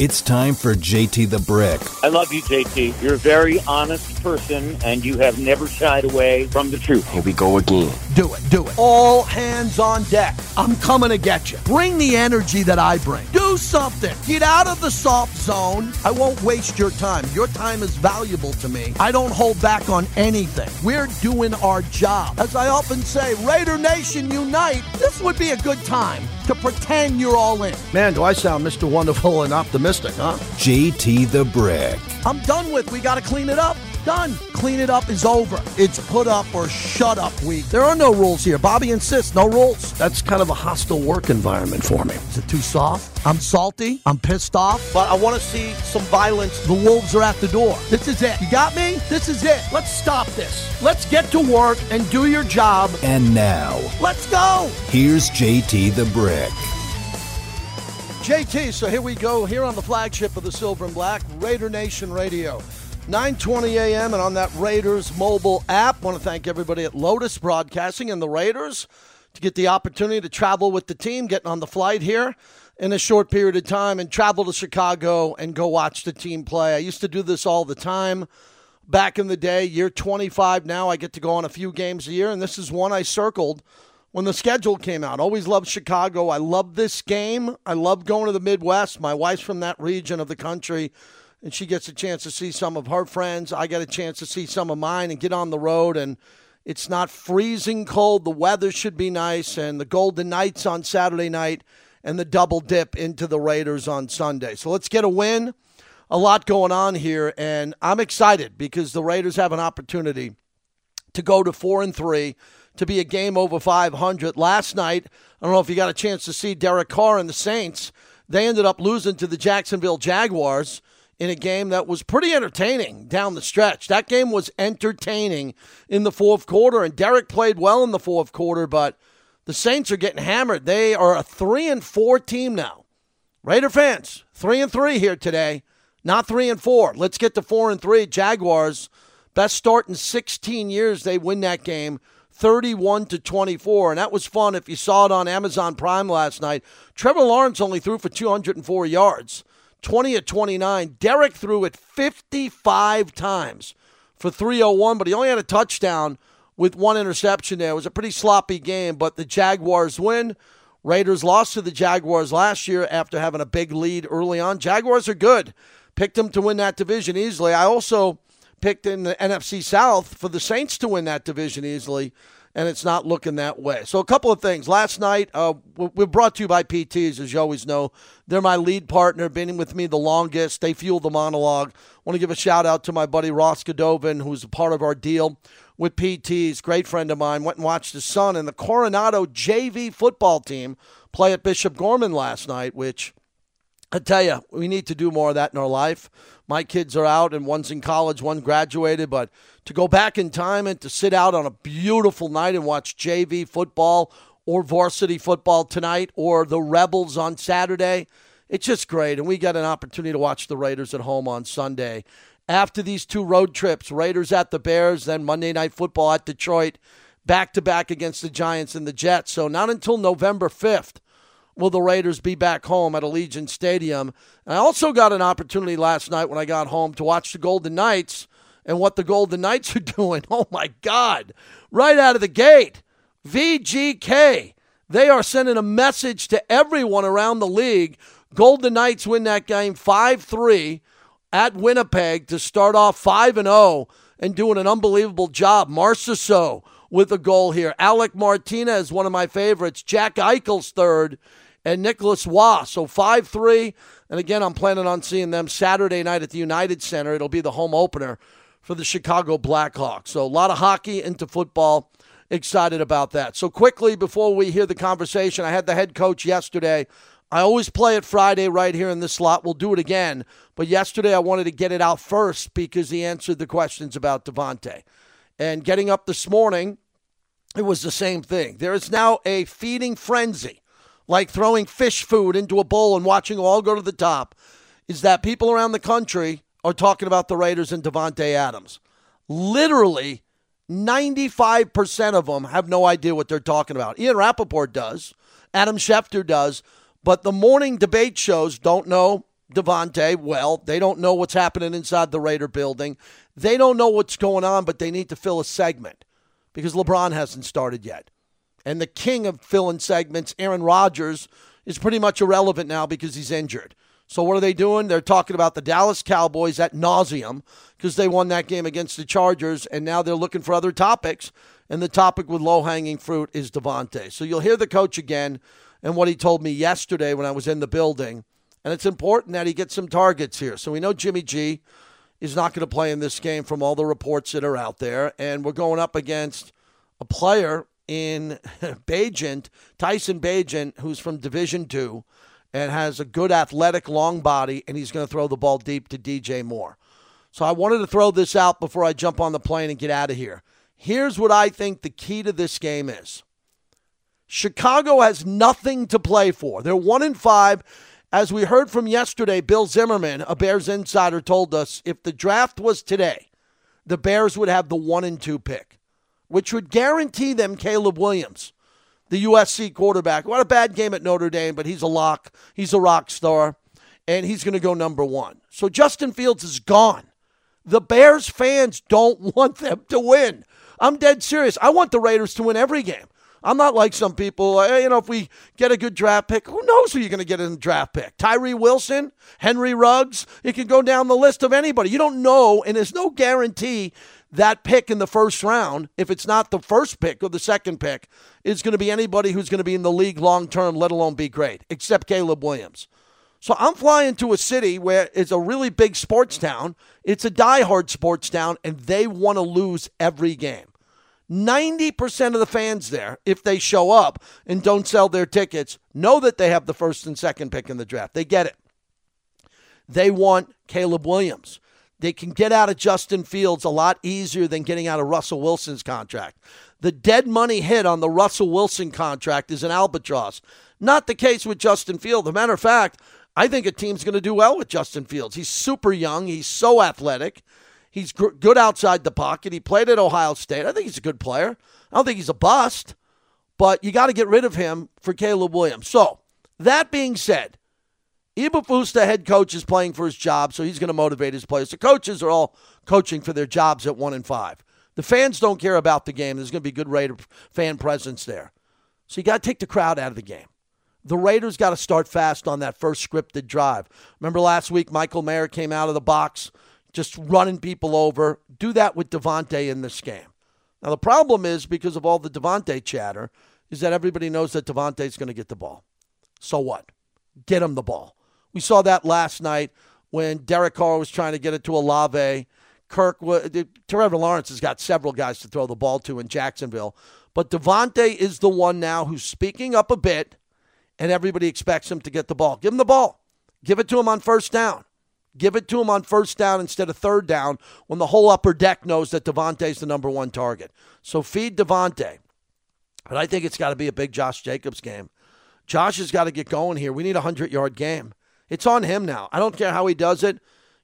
It's time for JT the Brick. I love you, JT. You're a very honest person, and you have never shied away from the truth. Here we go again. Do it, do it. All hands on deck. I'm coming to get you. Bring the energy that I bring. Do something. Get out of the soft zone. I won't waste your time. Your time is valuable to me. I don't hold back on anything. We're doing our job. As I often say, Raider Nation unite. This would be a good time to pretend you're all in. Man, do I sound Mr. Wonderful and optimistic, huh? JT the Brick. I'm done with. We got to clean it up. Done. Clean it up is over. It's put up or shut up week. There are no rules here. Bobby insists, no rules. That's kind of a hostile work environment for me. Is it too soft? I'm salty. I'm pissed off. But I want to see some violence. The wolves are at the door. This is it. You got me? This is it. Let's stop this. Let's get to work and do your job. And now, Let's go. here's JT the Brick. JT, so here we go here on the flagship of the Silver and Black, Raider Nation Radio. 9:20 a.m. and on that Raiders mobile app. Want to thank everybody at Lotus Broadcasting and the Raiders to get the opportunity to travel with the team, getting on the flight here in a short period of time and travel to Chicago and go watch the team play. I used to do this all the time back in the day, year 25 now. I get to go on a few games a year, and this is one I circled when the schedule came out. Always loved Chicago. I love this game. I love going to the Midwest. My wife's from that region of the country, and she gets a chance to see some of her friends. I get a chance to see some of mine and get on the road. And it's not freezing cold. The weather should be nice, and the Golden Knights on Saturday night, and the double dip into the Raiders on Sunday. So let's get a win. A lot going on here, and I'm excited because the Raiders have an opportunity to go to four and three, to be a game over 500. Last night, I don't know if you got a chance to see Derek Carr and the Saints. They ended up losing to the Jacksonville Jaguars in a game that was pretty entertaining down the stretch. That game was entertaining in the fourth quarter, and Derek played well in the fourth quarter, but the Saints are getting hammered. They are a three and four team now. Raider fans, three and three here today, not three and four. Let's get to four and three. Jaguars, best start in 16 years. They win that game. 31 to 24 and that was fun if you saw it on Amazon Prime last night. Trevor Lawrence only threw for 204 yards. 20 at 29. Derek threw it 55 times for 301, but he only had a touchdown with one interception there. It was a pretty sloppy game, but the Jaguars win. Raiders lost to the Jaguars last year after having a big lead early on. Jaguars are good. Picked them to win that division easily. I also picked in the NFC South for the Saints to win that division easily, and it's not looking that way. So, a couple of things. Last night, uh, we're brought to you by PTs, as you always know. They're my lead partner, been with me the longest. They fuel the monologue. want to give a shout out to my buddy Ross Godovin, who's a part of our deal with PTs. Great friend of mine. Went and watched his son and the Coronado JV football team play at Bishop Gorman last night, which I tell you, we need to do more of that in our life. My kids are out, and one's in college, one graduated. But to go back in time and to sit out on a beautiful night and watch JV football or varsity football tonight or the Rebels on Saturday, it's just great. And we got an opportunity to watch the Raiders at home on Sunday. After these two road trips, Raiders at the Bears, then Monday Night Football at Detroit, back to back against the Giants and the Jets. So not until November 5th will the Raiders be back home at Allegiant Stadium. And I also got an opportunity last night when I got home to watch the Golden Knights and what the Golden Knights are doing. Oh my God. Right out of the gate, VGK. They are sending a message to everyone around the league. Golden Knights win that game 5 3 at Winnipeg to start off 5 and 0 and doing an unbelievable job. Marchessault with a goal here. Alec Martinez, one of my favorites. Jack Eichel's third and Nicolas Roy. So 5 3. And again, I'm planning on seeing them Saturday night at the United Center. It'll be the home opener for the Chicago Blackhawks. So a lot of hockey into football. Excited about that. So quickly, before we hear the conversation, I had the head coach yesterday. I always play it Friday right here in this slot. We'll do it again. But yesterday, I wanted to get it out first because he answered the questions about Davante. And getting up this morning, it was the same thing. There is now a feeding frenzy, like throwing fish food into a bowl and watching all go to the top, is that people around the country are talking about the Raiders and Davante Adams. Literally, 95% of them have no idea what they're talking about. Ian Rapoport does, Adam Schefter does, but the morning debate shows don't know Davante well. They don't know what's happening inside the Raider building. They don't know what's going on, but they need to fill a segment because LeBron hasn't started yet. And the king of filling segments, Aaron Rodgers, is pretty much irrelevant now because he's injured. So what are they doing? They're talking about the Dallas Cowboys at nauseum because they won that game against the Chargers, and now they're looking for other topics. And the topic with low hanging fruit is Davante. So you'll hear the coach again and what he told me yesterday when I was in the building. And it's important that he gets some targets here. So we know Jimmy G is not going to play in this game from all the reports that are out there. And we're going up against a player in Bagent, Tyson Bagent, who's from Division Two and has a good athletic long body, and he's going to throw the ball deep to DJ Moore. So I wanted to throw this out before I jump on the plane and get out of here. Here's what I think the key to this game is. Chicago has nothing to play for. They're one in five. As we heard from yesterday, Bill Zimmerman, a Bears insider, told us if the draft was today, the Bears would have the one and two pick, which would guarantee them Caleb Williams the USC quarterback. What a bad game at Notre Dame, but he's a lock. He's a rock star, and he's going to go number one. So Justin Fields is gone. The Bears fans don't want them to win. I'm dead serious. I want the Raiders to win every game. I'm not like some people, you know, if we get a good draft pick, who knows who you're going to get in the draft pick? Tyree Wilson, Henry Ruggs, You can go down the list of anybody. You don't know, and there's no guarantee that pick in the first round, if it's not the first pick or the second pick, is going to be anybody who's going to be in the league long term, let alone be great, except Caleb Williams. So I'm flying to a city where it's a really big sports town. It's a diehard sports town, and they want to lose every game. 90% of the fans there, if they show up and don't sell their tickets, know that they have the first and second pick in the draft. They get it. They want Caleb Williams. They can get out of Justin Fields a lot easier than getting out of Russell Wilson's contract. The dead money hit on the Russell Wilson contract is an albatross. Not the case with Justin Fields. As a matter of fact, I think a team's going to do well with Justin Fields. He's super young. He's so athletic. He's gr- good outside the pocket. He played at Ohio State. I think he's a good player. I don't think he's a bust, but you got to get rid of him for Caleb Williams. So, that being said, The head coach, is playing for his job, so he's going to motivate his players. The coaches are all coaching for their jobs at one and five. The fans don't care about the game. There's going to be good Raider fan presence there. So you got to take the crowd out of the game. The Raiders got to start fast on that first scripted drive. Remember last week, Michael Mayer came out of the box just running people over. Do that with Davante in this game. Now, the problem is because of all the Davante chatter, is that everybody knows that Davante's going to get the ball. So what? Get him the ball. We saw that last night when Derek Carr was trying to get it to Olave. Kirk, uh, Trevor Lawrence has got several guys to throw the ball to in Jacksonville. But Davante is the one now who's speaking up a bit, and everybody expects him to get the ball. Give him the ball. Give it to him on first down. Give it to him on first down instead of third down when the whole upper deck knows that Davante's the number one target. So feed Davante. But I think it's got to be a big Josh Jacobs game. Josh has got to get going here. We need a 100 yard game. It's on him now. I don't care how he does it.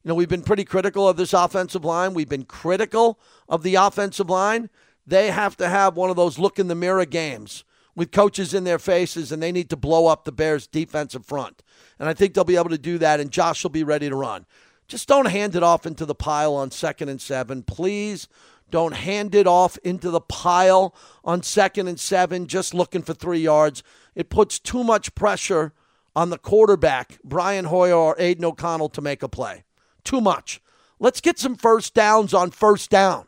You know, we've been pretty critical of this offensive line. We've been critical of the offensive line. They have to have one of those look in the mirror games with coaches in their faces, and they need to blow up the Bears' defensive front. And I think they'll be able to do that, and Josh will be ready to run. Just don't hand it off into the pile on second and seven. Please don't hand it off into the pile on second and seven, just looking for three yards. It puts too much pressure on the quarterback, Brian Hoyer or Aidan O'Connell, to make a play. Too much. Let's get some first downs on first down.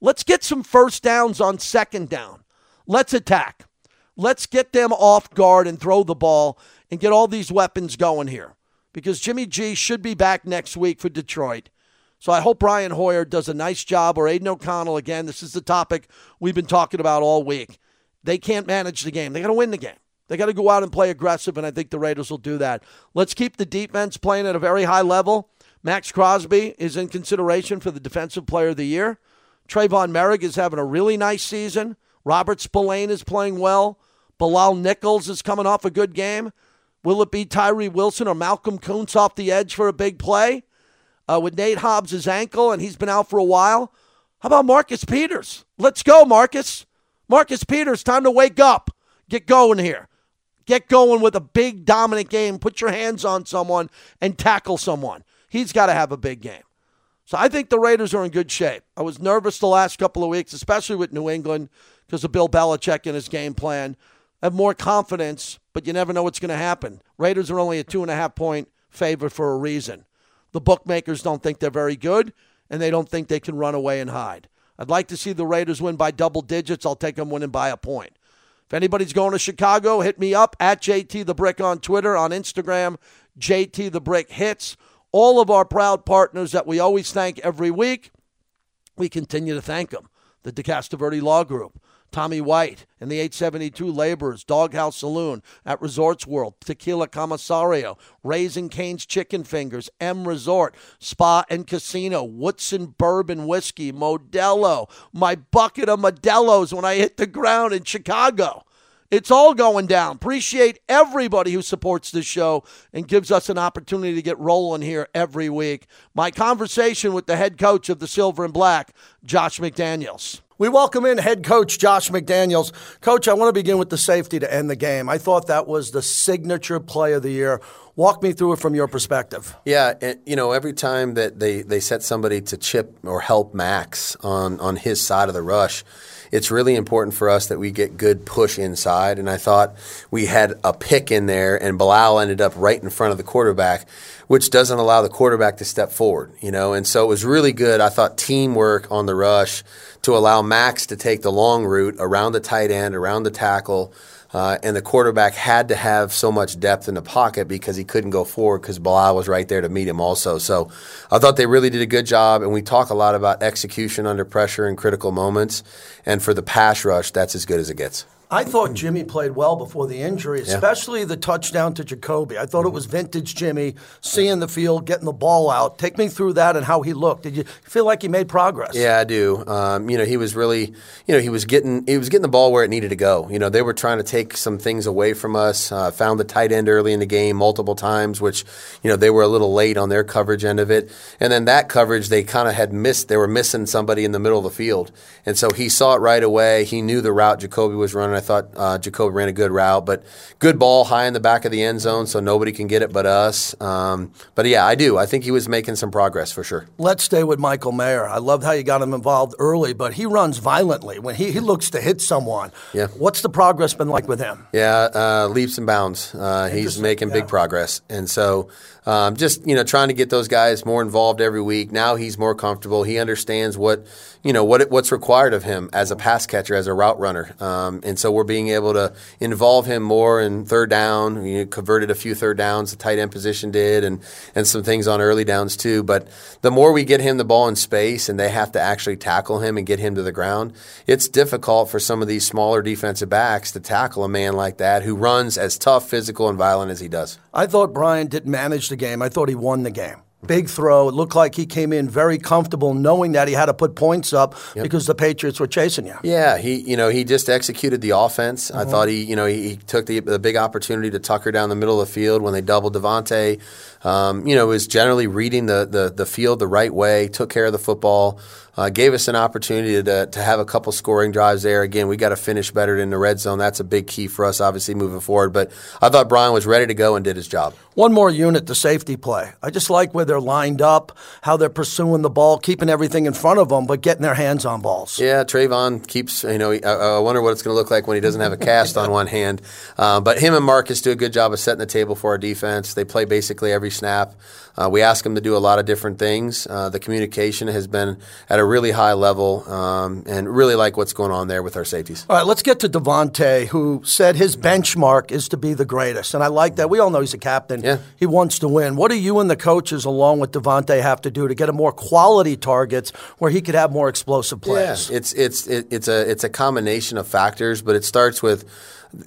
Let's get some first downs on second down. Let's attack. Let's get them off guard and throw the ball and get all these weapons going here because Jimmy G should be back next week for Detroit. So I hope Brian Hoyer does a nice job or Aidan O'Connell again. This is the topic we've been talking about all week. They can't manage the game. They got to win the game. They got to go out and play aggressive, and I think the Raiders will do that. Let's keep the defense playing at a very high level. Maxx Crosby is in consideration for the Defensive Player of the Year. Tre'von Moehrig is having a really nice season. Robert Spillane is playing well. Bilal Nichols is coming off a good game. Will it be Tyree Wilson or Malcolm Koonce off the edge for a big play? Uh, with Nate Hobbs' ankle, and he's been out for a while. How about Marcus Peters? Let's go, Marcus. Marcus Peters, time to wake up. Get going here. Get going with a big dominant game. Put your hands on someone and tackle someone. He's got to have a big game. So I think the Raiders are in good shape. I was nervous the last couple of weeks, especially with New England because of Bill Belichick and his game plan. I have more confidence, but you never know what's going to happen. Raiders are only a two and a half point favorite for a reason. The bookmakers don't think they're very good, and they don't think they can run away and hide. I'd like to see the Raiders win by double digits. I'll take them winning by a point. If anybody's going to Chicago, hit me up at JT the Brick on Twitter, on Instagram, JT the Brick hits. All of our proud partners that we always thank every week, we continue to thank them. The DeCastroverde Law Group, Tommy White and the 872 Laborers, Doghouse Saloon at Resorts World, Tequila Commissariat, Raising Cane's Chicken Fingers, M Resort, Spa and Casino, Woodson Bourbon Whiskey, Modelo, my bucket of Modelo's when I hit the ground in Chicago. It's all going down. Appreciate everybody who supports this show and gives us an opportunity to get rolling here every week. My conversation with the head coach of the Silver and Black, Josh McDaniels. We welcome in head coach Josh McDaniels. Coach, I want to begin with the safety to end the game. I thought that was the signature play of the year. Walk me through it from your perspective. Yeah, you know, every time that they, they set somebody to chip or help Max on, on his side of the rush, it's really important for us that we get good push inside. And I thought we had a pick in there, and Bilal ended up right in front of the quarterback, which doesn't allow the quarterback to step forward, you know. And so it was really good. I thought teamwork on the rush to allow Max to take the long route around the tight end, around the tackle. Uh, and the quarterback had to have so much depth in the pocket because he couldn't go forward because Bilal was right there to meet him also. So I thought they really did a good job, and we talk a lot about execution under pressure in critical moments. And for the pass rush, that's as good as it gets. I thought Jimmy played well before the injury, especially yeah. the touchdown to Jakobi. I thought it was vintage Jimmy seeing the field, getting the ball out. Take me through that and how he looked. Did you feel like he made progress? Yeah, I do. Um, you know, he was really, you know, he was getting he was getting the ball where it needed to go. You know, they were trying to take some things away from us. Uh, found the tight end early in the game multiple times, which you know they were a little late on their coverage end of it. And then that coverage they kind of had missed. They were missing somebody in the middle of the field, and so he saw it right away. He knew the route Jakobi was running. I thought uh, Jakobi ran a good route, but good ball high in the back of the end zone, so nobody can get it but us. Um, but yeah, I do. I think he was making some progress for sure. Let's stay with Michael Mayer. I love how you got him involved early, but he runs violently when he, he looks to hit someone. Yeah. What's the progress been like with him? Yeah, uh, leaps and bounds. Uh, he's making yeah. big progress, and so um, just you know trying to get those guys more involved every week. Now he's more comfortable. He understands what you know what what's required of him as a pass catcher, as a route runner, um, and so we're being able to involve him more in third down. We converted a few third downs, the tight end position did, and and some things on early downs too. But the more we get him the ball in space, and they have to actually tackle him and get him to the ground, it's difficult for some of these smaller defensive backs to tackle a man like that who runs as tough, physical, and violent as he does. I thought Brian didn't manage the game. I thought he won the game. Big throw. It looked like he came in very comfortable, knowing that he had to put points up yep. because the Patriots were chasing you. Yeah, he you know he just executed the offense. Mm-hmm. I thought he you know he, he took the, the big opportunity to Tucker down the middle of the field when they doubled Davante. Um, you know, was generally reading the, the the field the right way, took care of the football uh, gave us an opportunity to, to have a couple scoring drives there. Again, we got to finish better in the red zone. That's a big key for us, obviously, moving forward. But I thought Brian was ready to go and did his job. One more unit, the safety play. I just like where they're lined up, how they're pursuing the ball, keeping everything in front of them, but getting their hands on balls. Yeah, Tre'von keeps, you know, I, I wonder what it's going to look like when he doesn't have a cast on one hand. Uh, but him and Marcus do a good job of setting the table for our defense. They play basically every snap. Uh, we ask them to do a lot of different things. Uh, the communication has been at a really high level, um, and really like what's going on there with our safeties. All right, let's get to Davante, who said his benchmark is to be the greatest, and I like that. We all know he's a captain. Yeah. he wants to win. What do you and the coaches, along with Davante, have to do to get a more quality targets where he could have more explosive plays? Yeah, it's it's it's a it's a combination of factors, but it starts with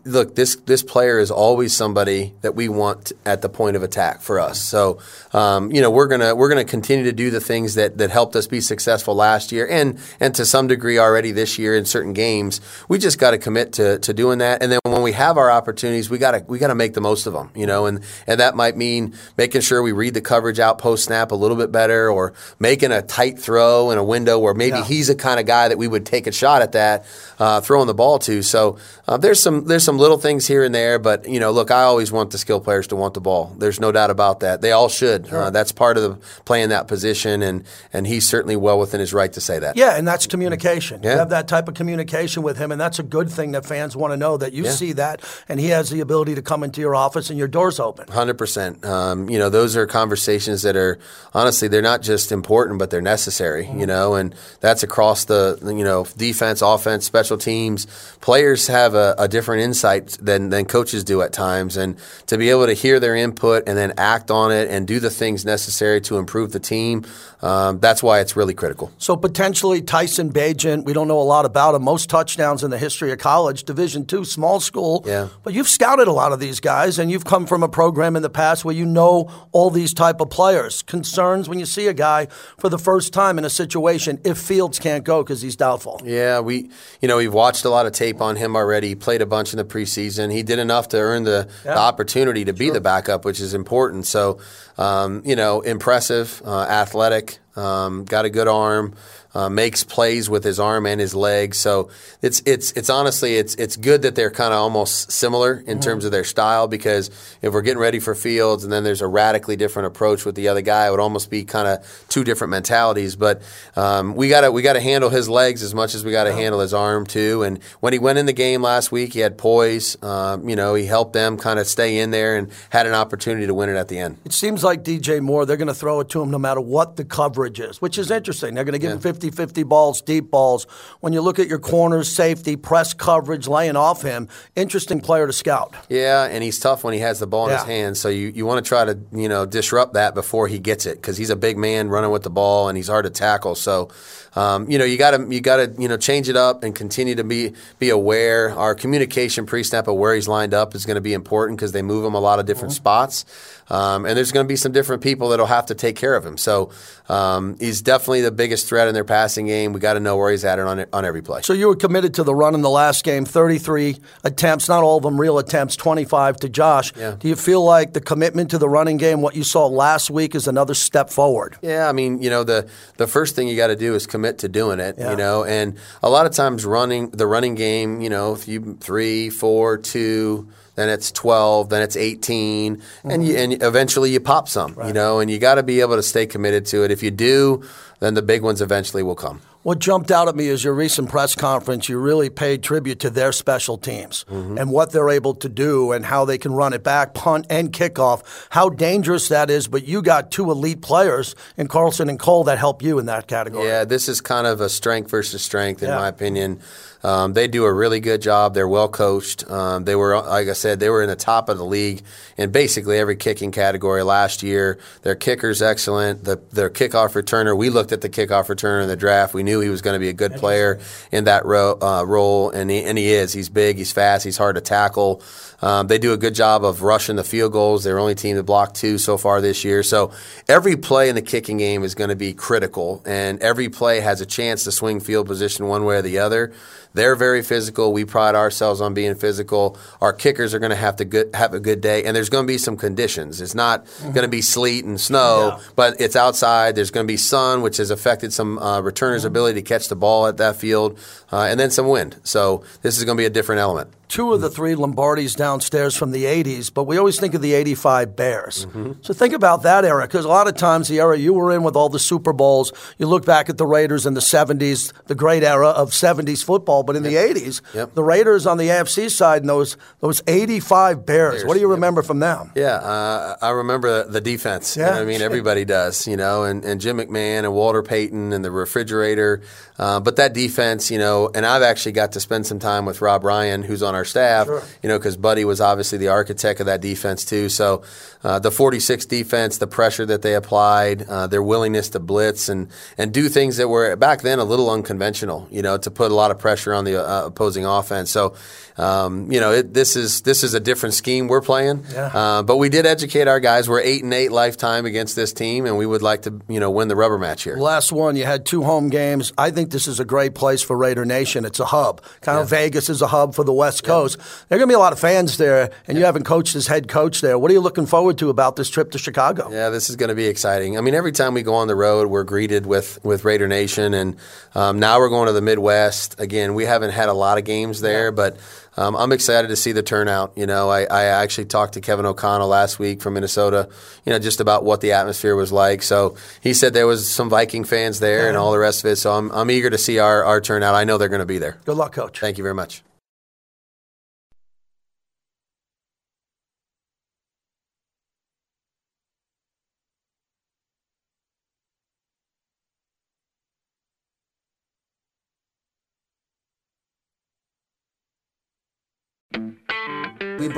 look, this this player is always somebody that we want at the point of attack for us. So, um, you know, we're gonna we're gonna continue to do the things that that helped us be successful last year, and and to some degree already this year in certain games. We just got to commit to to doing that. And then we have our opportunities, we gotta we gotta make the most of them. You know, and and that might mean making sure we read the coverage out post snap a little bit better, or making a tight throw in a window where maybe Yeah. he's the kind of guy that we would take a shot at that uh, throwing the ball to. So uh, there's some there's some little things here and there, but you know, look, I always want the skill players to want the ball. There's no doubt about that. They all should. Uh, that's part of the playing that position, and and he's certainly well within his right to say that. Yeah, and that's communication. You have that type of communication with him, and that's a good thing that fans want to know that you Yeah. see that, and he has the ability to come into your office and your door's open. Hundred percent. Um, you know, those are conversations that are honestly they're not just important, but they're necessary. You know, and that's across the you know defense, offense, special teams. Players have a, a different insight than than coaches do at times, and to be able to hear their input and then act on it and do the things necessary to improve the team. Um, that's why it's really critical. So potentially Tyson Bagent, we don't know a lot about him. Most touchdowns in the history of college, Division two, small school. Yeah. But you've scouted a lot of these guys, and you've come from a program in the past where you know all these type of players. Concerns when you see a guy for the first time in a situation if Fields can't go because he's doubtful. Yeah, we you know we've watched a lot of tape on him already. He played a bunch in the preseason. He did enough to earn the, Yeah. the opportunity to be the backup, which is important. So, um, you know, impressive, uh, athletic, um, got a good arm. Uh, makes plays with his arm and his leg, so it's it's it's honestly it's it's good that they're kind of almost similar in terms of their style because if we're getting ready for Fields and then there's a radically different approach with the other guy, it would almost be kind of two different mentalities. But um, we got to we got to handle his legs as much as we got to handle his arm too. And when he went in the game last week, he had poise. Um, you know, he helped them kind of stay in there and had an opportunity to win it at the end. It seems like DJ Moore, they're going to throw it to him no matter what the coverage is, which is interesting. They're going to give him 50 50 balls, deep balls. When you look at your corners, safety, press coverage, laying off him, interesting player to scout. Yeah, and he's tough when he has the ball in his Yeah. hands. So you, you want to try to you know disrupt that before he gets it because he's a big man running with the ball and he's hard to tackle. So um, you know you got to you got to you know change it up and continue to be be aware. Our communication pre snap of where he's lined up is going to be important because they move him a lot of different spots. Um, and there's going to be some different people that'll have to take care of him. So um, he's definitely the biggest threat in their passing game. We got to know where he's at on on every play. So you were committed to the run in the last game, 33 attempts, not all of them real attempts, 25 to Josh. Yeah. Do you feel like the commitment to the running game, what you saw last week, is another step forward? Yeah, I mean, you know, the the first thing you got to do is commit to doing it. Yeah. You know, and a lot of times running the running game, you know, if you three, four, two, then it's twelve, then it's 18 and you, mm-hmm. and eventually you pop some. You know, and you got to be able to stay committed to it. If you do, then the big ones eventually will come. What jumped out at me is your recent press conference. You really paid tribute to their special teams mm-hmm. and what they're able to do and how they can run it back, punt, and kickoff. How dangerous that is. But you got two elite players in Carlson and Cole that help you in that category. Yeah, this is kind of a strength versus strength, in Yeah. my opinion. Um, they do a really good job. They're well coached. Um, they were, like I said, they were in the top of the league in basically every kicking category last year. Their kicker's excellent. The, their kickoff returner, we looked at the kickoff returner in the draft. We knew he was going to be a good player in that ro- uh, role, and he, and he is. He's big, he's fast, he's hard to tackle. Um, they do a good job of rushing the field goals. They're only team to block two so far this year. So every play in the kicking game is going to be critical, and every play has a chance to swing field position one way or the other. They're very physical. We pride ourselves on being physical. Our kickers are going to have to good, have a good day, and there's going to be some conditions. It's not going to be sleet and snow, Yeah. but it's outside. There's going to be sun, which has affected some uh, returners' ability to catch the ball at that field, uh, and then some wind. So this is going to be a different element. Two of the three Lombardis downstairs from the 80s, but we always think of the 85 Bears. So think about that era, because a lot of times the era you were in with all the Super Bowls, you look back at the Raiders in the 70s, the great era of 70s football, but in the 80s, Yep. the Raiders on the AFC side and those, those 85 Bears. what do you yep. remember from them? Yeah, uh, I remember the defense. You know Yeah. I mean, everybody does, you know, and, and Jim McMahon and Walter Payton and the refrigerator. Uh, but that defense, you know, and I've actually got to spend some time with Rob Ryan, who's on our staff, you know, because Buddy was obviously the architect of that defense too. So uh, the 46 defense, the pressure that they applied, uh, their willingness to blitz and, and do things that were back then a little unconventional, you know, to put a lot of pressure on the uh, opposing offense. So, um, you know, it, this is this is a different scheme we're playing. Yeah. Uh, but we did educate our guys. We're eight and eight lifetime against this team, and we would like to, you know, win the rubber match here. Last one, you had two home games. I think this is a great place for Raider Nation. It's a hub. Kind of Vegas is a hub for the West West Coast. There are going to be a lot of fans there, and you haven't coached as head coach there. What are you looking forward to about this trip to Chicago? Yeah, this is going to be exciting. I mean, every time we go on the road, we're greeted with with Raider Nation, and um, now we're going to the Midwest. Again, we haven't had a lot of games there, but um, I'm excited to see the turnout. You know, I, I actually talked to Kevin O'Connell last week from Minnesota, you know, just about what the atmosphere was like. So he said there was some Viking fans there and all the rest of it. So I'm, I'm eager to see our, our turnout. I know they're going to be there. Good luck, coach. Thank you very much.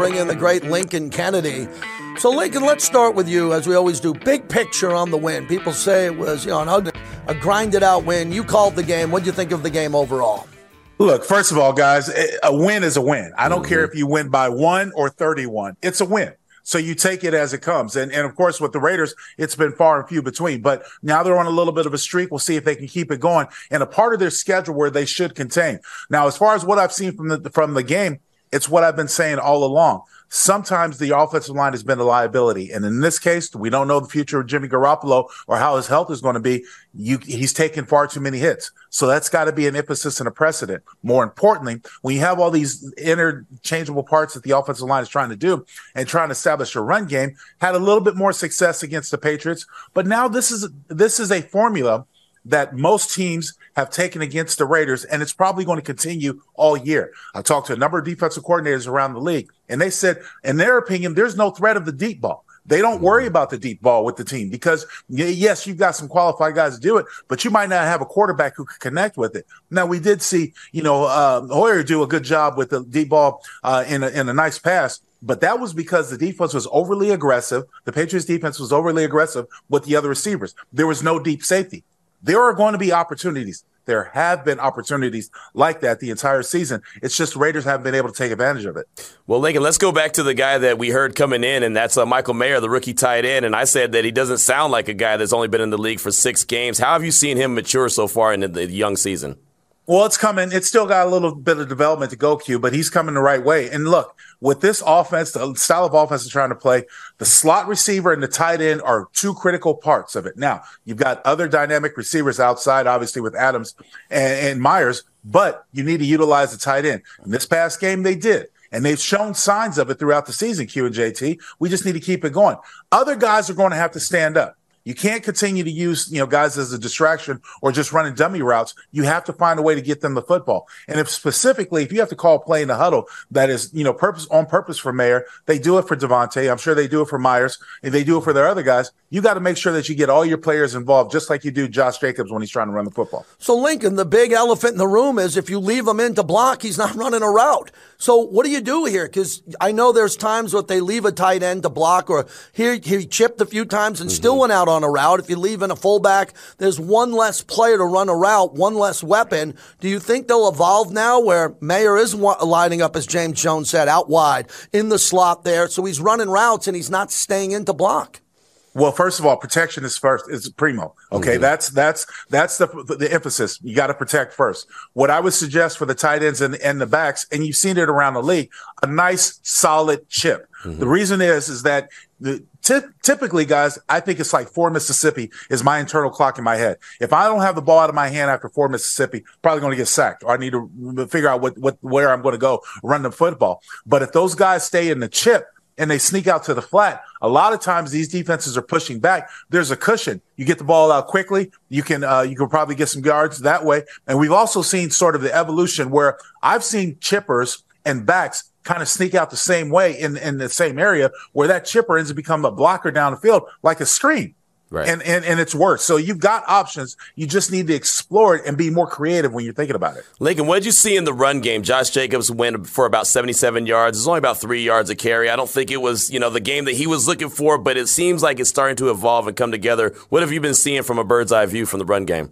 Bring in the great Lincoln Kennedy. So, Lincoln, let's start with you, as we always do. Big picture on the win. People say it was, you know, an ugly, a grinded out win. You called the game. What do you think of the game overall? Look, first of all, guys, a win is a win. I don't mm-hmm. care if you win by one or 31. It's a win. So you take it as it comes. And, and of course, with the Raiders, it's been far and few between. But now they're on a little bit of a streak. We'll see if they can keep it going and a part of their schedule where they should contain. Now, as far as what I've seen from the from the game, it's what I've been saying all along. Sometimes the offensive line has been a liability. And in this case, we don't know the future of Jimmy Garoppolo or how his health is going to be. You, he's taken far too many hits. So that's got to be an emphasis and a precedent. More importantly, when you have all these interchangeable parts that the offensive line is trying to do and trying to establish a run game, had a little bit more success against the Patriots. But now this is this is a formula that most teams have taken against the Raiders, and it's probably going to continue all year. I talked to a number of defensive coordinators around the league, and they said, in their opinion, there's no threat of the deep ball. They don't worry mm-hmm. about the deep ball with the team because yes, you've got some qualified guys to do it, but you might not have a quarterback who can connect with it. Now we did see, you know, uh, Hoyer do a good job with the deep ball uh, in a, in a nice pass, but that was because the defense was overly aggressive. The Patriots defense was overly aggressive with the other receivers. There was no deep safety. There are going to be opportunities. There have been opportunities like that the entire season. It's just Raiders haven't been able to take advantage of it. Well, Lincoln, let's go back to the guy that we heard coming in, and that's uh, Michael Mayer, the rookie tight end. And I said that he doesn't sound like a guy that's only been in the league for six games. How have you seen him mature so far in the, the young season? Well, it's coming. It's still got a little bit of development to go, Q, but he's coming the right way. And look, with this offense, the style of offense is trying to play, the slot receiver and the tight end are two critical parts of it. Now, you've got other dynamic receivers outside, obviously with Adams and, and Meyers, but you need to utilize the tight end. In this past game, they did. And they've shown signs of it throughout the season, Q and JT. We just need to keep it going. Other guys are going to have to stand up. You can't continue to use, you know, guys as a distraction or just running dummy routes. You have to find a way to get them the football. And if specifically, if you have to call play in the huddle that is, you know, purpose on purpose for Mayer, they do it for Davante. I'm sure they do it for Meyers and they do it for their other guys. You got to make sure that you get all your players involved, just like you do Josh Jacobs when he's trying to run the football. So Lincoln, the big elephant in the room is if you leave him in to block, he's not running a route. So what do you do here? Because I know there's times where they leave a tight end to block, or here he chipped a few times and mm-hmm. still went out on a route. If you leave in a fullback, there's one less player to run a route, one less weapon. Do you think they'll evolve now where Mayer is lining up, as James Jones said, out wide in the slot there, so he's running routes and he's not staying in to block? Well, first of all, protection is first is primo. Okay, mm-hmm. that's that's that's the the emphasis. You got to protect first. What I would suggest for the tight ends and, and the backs, and you've seen it around the league, a nice solid chip. Mm-hmm. The reason is is that the t- typically, guys, I think it's like four Mississippi is my internal clock in my head. If I don't have the ball out of my hand after four Mississippi, probably going to get sacked, or I need to figure out what what where I'm going to go run the football. But if those guys stay in the chip and they sneak out to the flat, a lot of times these defenses are pushing back. There's a cushion. You get the ball out quickly. You can uh, you can probably get some yards that way. And we've also seen sort of the evolution where I've seen chippers and backs kind of sneak out the same way in, in the same area where that chipper ends up becoming a blocker down the field like a screen. Right. And, and and it's worse. So you've got options. You just need to explore it and be more creative when you're thinking about it. Lincoln, what did you see in the run game? Josh Jacobs went for about 77 yards. It's only about three yards a carry. I don't think it was you know the game that he was looking for, but it seems like it's starting to evolve and come together. What have you been seeing from a bird's eye view from the run game?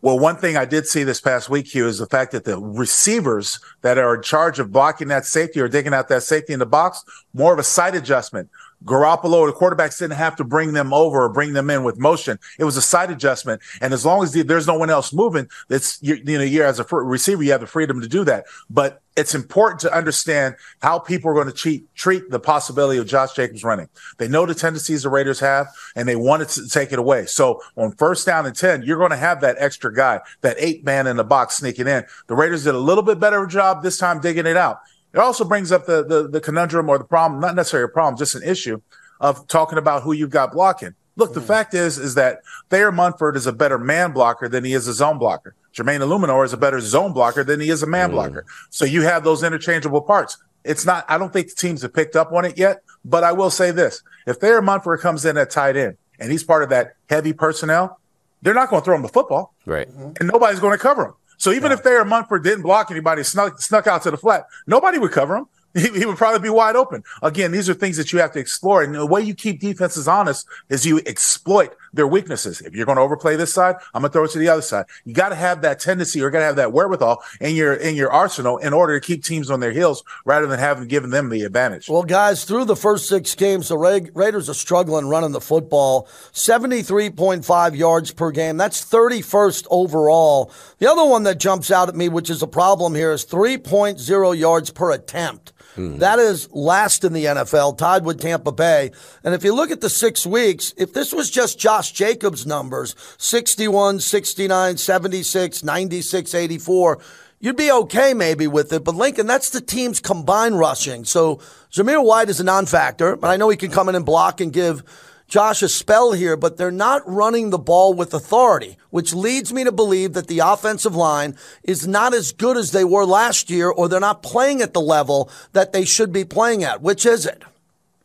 Well, one thing I did see this past week, Q, is the fact that the receivers that are in charge of blocking that safety or digging out that safety in the box, more of a sight adjustment. Garoppolo, the quarterbacks didn't have to bring them over or bring them in with motion. It was a sight adjustment. And as long as the, there's no one else moving, it's, you, you know, you're as a receiver, you have the freedom to do that. But it's important to understand how people are going to treat, treat the possibility of Josh Jacobs running. They know the tendencies the Raiders have, and they wanted to take it away. So on first down and 10, you're going to have that extra guy, that eight man in the box sneaking in. The Raiders did a little bit better job this time digging it out. It also brings up the, the, the conundrum or the problem, not necessarily a problem, just an issue of talking about who you've got blocking. Look, the mm. fact is, is that Thayer Munford is a better man blocker than he is a zone blocker. Jermaine Eluemunor is a better zone blocker than he is a man mm. blocker. So you have those interchangeable parts. It's not, I don't think the teams have picked up on it yet, but I will say this. If Thayer Munford comes in at tight end and he's part of that heavy personnel, they're not going to throw him the football. Right. And nobody's going to cover him. So even yeah. if Thayer Munford didn't block anybody, snuck, snuck out to the flat, nobody would cover him he, he, would probably be wide open. Again, these are things that you have to explore. And the way you keep defenses honest is you exploit their weaknesses. If you're going to overplay this side, I'm going to throw it to the other side. You got to have that tendency or got to have that wherewithal in your in your arsenal in order to keep teams on their heels rather than having given them the advantage. Well, guys, through the first six games, the Ra- Raiders are struggling running the football. 73.5 yards per game. That's 31st overall. The other one that jumps out at me, which is a problem here, is 3.0 yards per attempt. Mm-hmm. That is last in the NFL, tied with Tampa Bay. And if you look at the six weeks, if this was just Josh Jacobs' numbers 61, 69, 76, 96, 84 you'd be okay maybe with it. But Lincoln, that's the team's combined rushing. So Zamir White is a non-factor, but I know he can come in and block and give Josh a spell here, but they're not running the ball with authority, which leads me to believe that the offensive line is not as good as they were last year, or they're not playing at the level that they should be playing at. Which is it?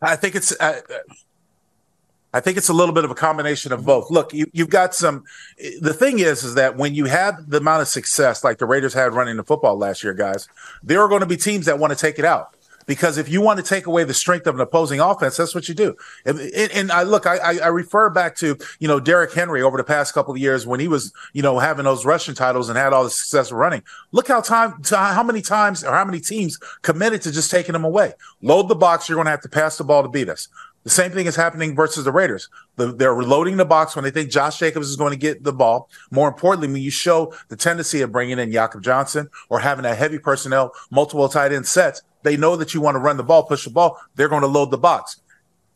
I think it's. Uh, I think it's a little bit of a combination of both. Look, you, have got some. The thing is, is that when you have the amount of success like the Raiders had running the football last year, guys, there are going to be teams that want to take it out because if you want to take away the strength of an opposing offense, that's what you do. And, and I look, I, I, refer back to you know Derrick Henry over the past couple of years when he was you know having those rushing titles and had all the success running. Look how time, how many times or how many teams committed to just taking them away. Load the box. You're going to have to pass the ball to beat us. The same thing is happening versus the Raiders. The, they're reloading the box when they think Josh Jacobs is going to get the ball. More importantly, when you show the tendency of bringing in Jakob Johnson or having a heavy personnel, multiple tight end sets, they know that you want to run the ball, push the ball. They're going to load the box.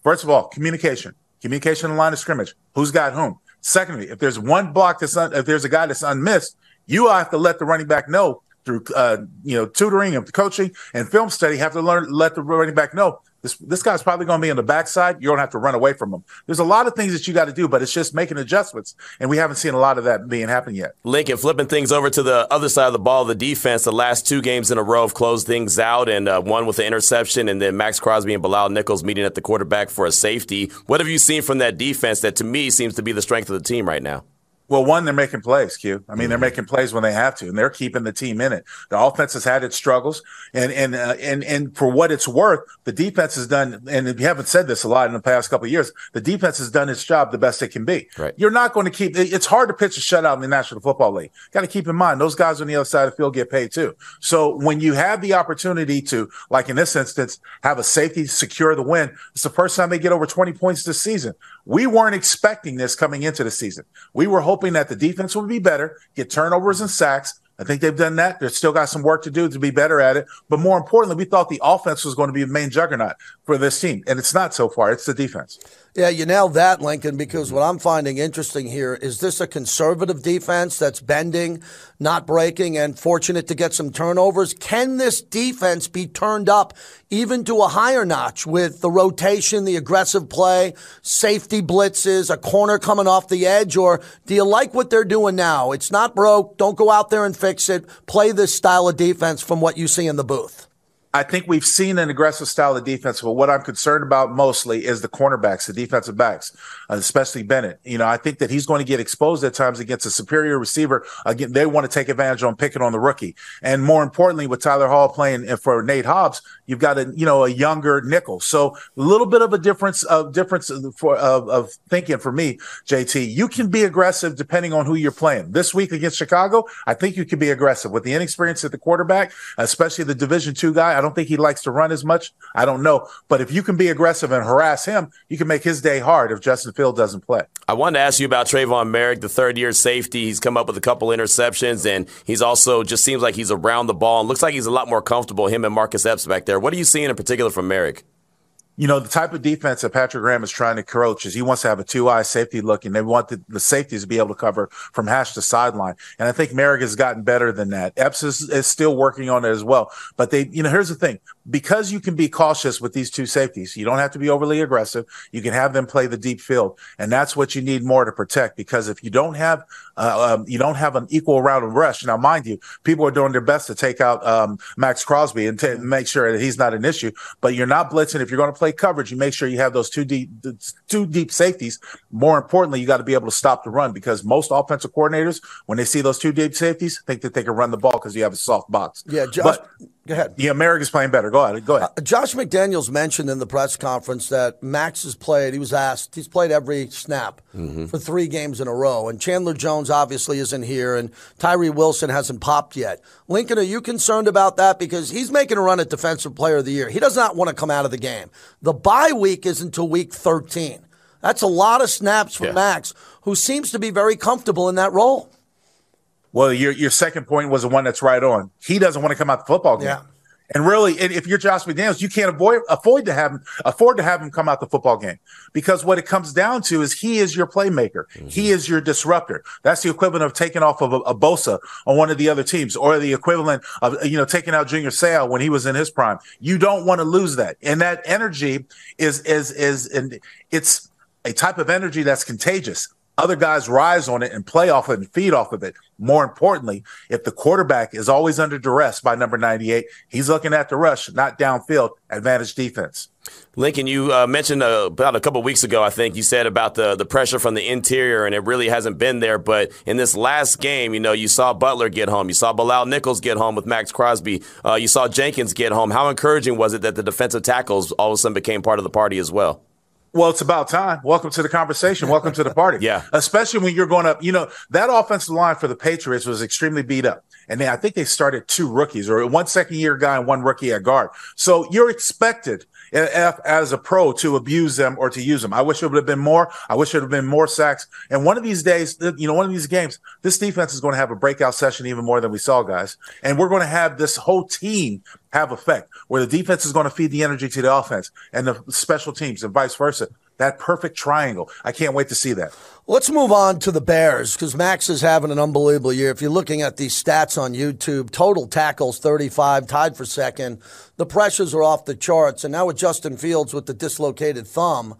First of all, communication, communication in the line of scrimmage. Who's got whom? Secondly, if there's one block that's un, if there's a guy that's unmissed, you have to let the running back know through uh, you know tutoring and coaching and film study. Have to learn let the running back know this this guy's probably going to be on the backside. You don't have to run away from him. There's a lot of things that you got to do, but it's just making adjustments, and we haven't seen a lot of that being happen yet. Lincoln flipping things over to the other side of the ball. The defense, the last two games in a row have closed things out, and uh, one with the interception, and then Maxx Crosby and Bilal Nichols meeting at the quarterback for a safety. What have you seen from that defense that to me seems to be the strength of the team right now? Well, one, they're making plays, Q. I mean, mm-hmm. they're making plays when they have to, and they're keeping the team in it. The offense has had its struggles, and and uh, and and for what it's worth, the defense has done. And we haven't said this a lot in the past couple of years. The defense has done its job the best it can be. Right. You're not going to keep. It's hard to pitch a shutout in the National Football League. Got to keep in mind those guys on the other side of the field get paid too. So when you have the opportunity to, like in this instance, have a safety secure the win, it's the first time they get over 20 points this season. We weren't expecting this coming into the season. We were hoping that the defense would be better, get turnovers and sacks. I think they've done that. They've still got some work to do to be better at it. But more importantly, we thought the offense was going to be the main juggernaut for this team. And it's not so far. It's the defense. Yeah, you nailed that, Lincoln, because what I'm finding interesting here is this a conservative defense that's bending, not breaking, and fortunate to get some turnovers? Can this defense be turned up even to a higher notch with the rotation, the aggressive play, safety blitzes, a corner coming off the edge? Or do you like what they're doing now? It's not broke. Don't go out there and fix it. Play this style of defense from what you see in the booth. I think we've seen an aggressive style of defense, but what I'm concerned about mostly is the cornerbacks, the defensive backs, uh, especially Bennett. You know, I think that he's going to get exposed at times against a superior receiver. Again, they want to take advantage on picking on the rookie. And more importantly, with Tyler Hall playing for Nate Hobbs, you've got a, you know, a younger nickel. So a little bit of a difference of difference for, of, of thinking for me, JT. You can be aggressive depending on who you're playing. This week against Chicago, I think you can be aggressive with the inexperience at the quarterback, especially the division two guy. I don't don't think he likes to run as much. I don't know. But if you can be aggressive and harass him, you can make his day hard if Justin Field doesn't play. I wanted to ask you about Tre'von Moehrig, the third year safety. He's come up with a couple interceptions, and he's also just seems like he's around the ball and looks like he's a lot more comfortable, him and Marcus Epps back there. What are you seeing in particular from Moehrig? You know, the type of defense that Patrick Graham is trying to coach is he wants to have a two eye safety look and they want the, the, safeties to be able to cover from hash to sideline. And I think Moehrig has gotten better than that. Epps is, is still working on it as well. But they, you know, here's the thing because you can be cautious with these two safeties, you don't have to be overly aggressive. You can have them play the deep field. And that's what you need more to protect because if you don't have, uh, um, you don't have an equal round of rush. Now, mind you, people are doing their best to take out um, Maxx Crosby and t- make sure that he's not an issue, but you're not blitzing. If you're going to play play coverage, you make sure you have those two deep, two deep safeties. More importantly, you got to be able to stop the run because most offensive coordinators, when they see those two deep safeties, think that they can run the ball because you have a soft box. Yeah, Josh, but, go ahead. Yeah, America's playing better. Go ahead. Go ahead. Uh, Josh McDaniels mentioned in the press conference that Maxx has played. He was asked. He's played every snap mm-hmm. for three games in a row, and Chandler Jones obviously isn't here, and Tyree Wilson hasn't popped yet. Lincoln, are you concerned about that because he's making a run at Defensive Player of the Year? He does not want to come out of the game. The bye week is until week 13. That's a lot of snaps for yeah. Maxx, who seems to be very comfortable in that role. Well, your your second point was the one that's right on. He doesn't want to come out the football game. Yeah. And really, if you're Josh McDaniels, you can't avoid afford to have him afford to have him come out the football game because what it comes down to is he is your playmaker. Mm-hmm. He is your disruptor. That's the equivalent of taking off of a, a, Bosa on one of the other teams, or the equivalent of you know taking out Junior Seau when he was in his prime. You don't want to lose that, and that energy is is is and it's a type of energy that's contagious. Other guys rise on it and play off it and feed off of it. More importantly, if the quarterback is always under duress by number 98, he's looking at the rush, not downfield, advantage defense. Lincoln, you uh, mentioned uh, about a couple weeks ago, I think you said about the the pressure from the interior, and it really hasn't been there. But in this last game, you know, you saw Butler get home, you saw Bilal Nichols get home with Maxx Crosby, uh, you saw Jenkins get home. How encouraging was it that the defensive tackles all of a sudden became part of the party as well? Well, it's about time. Welcome to the conversation. Welcome to the party. yeah. Especially when you're going up, you know, that offensive line for the Patriots was extremely beat up. And they, I think they started two rookies or one second year guy and one rookie at guard. So you're expected eh, eh, as a pro to abuse them or to use them. I wish it would have been more. I wish it would have been more sacks. And one of these days, you know, one of these games, this defense is going to have a breakout session even more than we saw, guys. And we're going to have this whole team have effect where the defense is going to feed the energy to the offense and the special teams and vice versa. That perfect triangle. I can't wait to see that. Let's move on to the Bears because Maxx is having an unbelievable year. If you're looking at these stats on YouTube, total tackles 35, tied for second. The pressures are off the charts. And now with Justin Fields with the dislocated thumb,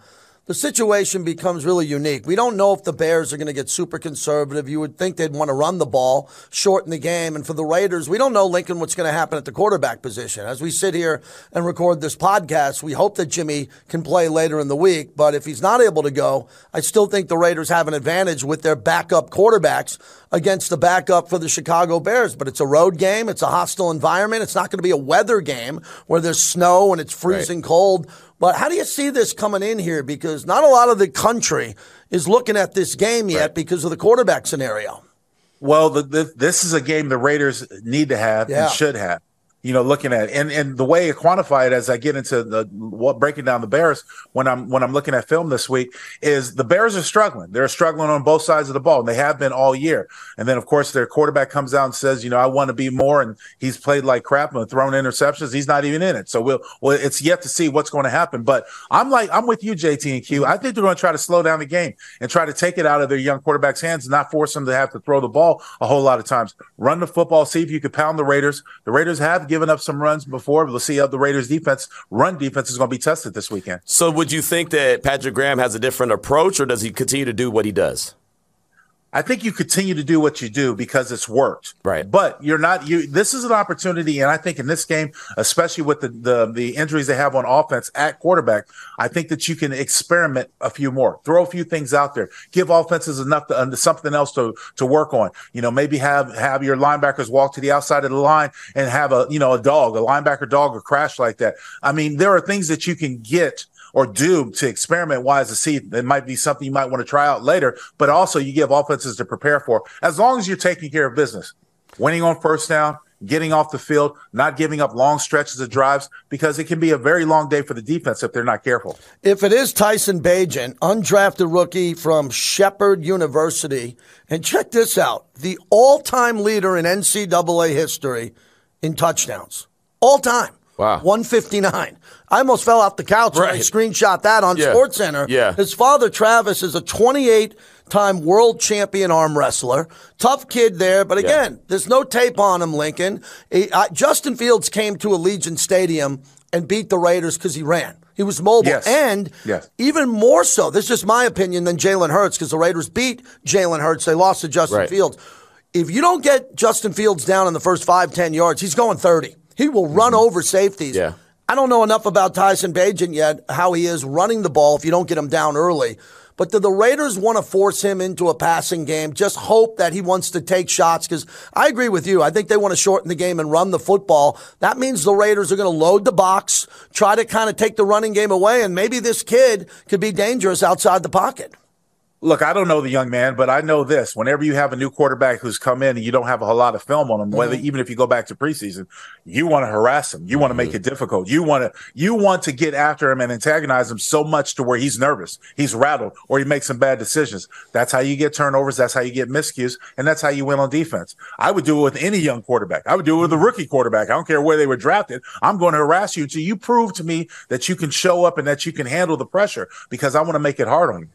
the situation becomes really unique. We don't know if the Bears are going to get super conservative. You would think they'd want to run the ball, shorten the game. And for the Raiders, we don't know, Lincoln, what's going to happen at the quarterback position. As we sit here and record this podcast, we hope that Jimmy can play later in the week. But if he's not able to go, I still think the Raiders have an advantage with their backup quarterbacks against the backup for the Chicago Bears. But it's a road game, it's a hostile environment. It's not going to be a weather game where there's snow and it's freezing right. cold but how do you see this coming in here? Because not a lot of the country is looking at this game yet right. because of the quarterback scenario. Well, the, the, this is a game the Raiders need to have yeah. and should have you know, looking at and and the way I quantify it as I get into the what breaking down the Bears when I'm when I'm looking at film this week is the Bears are struggling. They're struggling on both sides of the ball, and they have been all year. And then of course their quarterback comes out and says, you know, I want to be more, and he's played like crap and thrown interceptions. He's not even in it. So we'll well, it's yet to see what's going to happen. But I'm like I'm with you, JT and Q. I think they're going to try to slow down the game and try to take it out of their young quarterback's hands and not force them to have to throw the ball a whole lot of times. Run the football, see if you can pound the Raiders. The Raiders have given given up some runs before. But we'll see how the Raiders' defense, run defense, is going to be tested this weekend. So, would you think that Patrick Graham has a different approach, or does he continue to do what he does? I think you continue to do what you do because it's worked. Right. But you're not you this is an opportunity and I think in this game, especially with the the, the injuries they have on offense at quarterback, I think that you can experiment a few more. Throw a few things out there. Give offenses enough to something else to to work on. You know, maybe have have your linebackers walk to the outside of the line and have a, you know, a dog, a linebacker dog or crash like that. I mean, there are things that you can get or do to experiment wise to see it might be something you might want to try out later, but also you give offenses to prepare for as long as you're taking care of business, winning on first down, getting off the field, not giving up long stretches of drives, because it can be a very long day for the defense if they're not careful. If it is Tyson Bagent, undrafted rookie from Shepherd University, and check this out the all time leader in NCAA history in touchdowns. All time. Wow. 159. I almost fell off the couch when I Right. screenshot that on Yeah. SportsCenter. Yeah. His father, Travis, is a 28 time world champion arm wrestler. Tough kid there, but again, there's no tape on him, Lincoln. He- uh, Justin Fields came to Allegiant Stadium and beat the Raiders because he ran. He was mobile. Yes. And Yes. even more so, this is just my opinion, than Jalen Hurts because the Raiders beat Jalen Hurts. They lost to Justin Right. Fields. If you don't get Justin Fields down in the first five, ten yards, he's going 30. He will run over safeties. Yeah. I don't know enough about Tyson Bagent yet, how he is running the ball if you don't get him down early. But do the Raiders want to force him into a passing game? Just hope that he wants to take shots because I agree with you. I think they want to shorten the game and run the football. That means the Raiders are going to load the box, try to kind of take the running game away, and maybe this kid could be dangerous outside the pocket. Look, I don't know the young man, but I know this. Whenever you have a new quarterback who's come in and you don't have a whole lot of film on him, whether mm-hmm. even if you go back to preseason, you want to harass him. You want to make mm-hmm. it difficult. You want to you want to get after him and antagonize him so much to where he's nervous, he's rattled, or he makes some bad decisions. That's how you get turnovers. That's how you get miscues, and that's how you win on defense. I would do it with any young quarterback. I would do it with a mm-hmm. rookie quarterback. I don't care where they were drafted. I'm going to harass you until you prove to me that you can show up and that you can handle the pressure because I want to make it hard on you.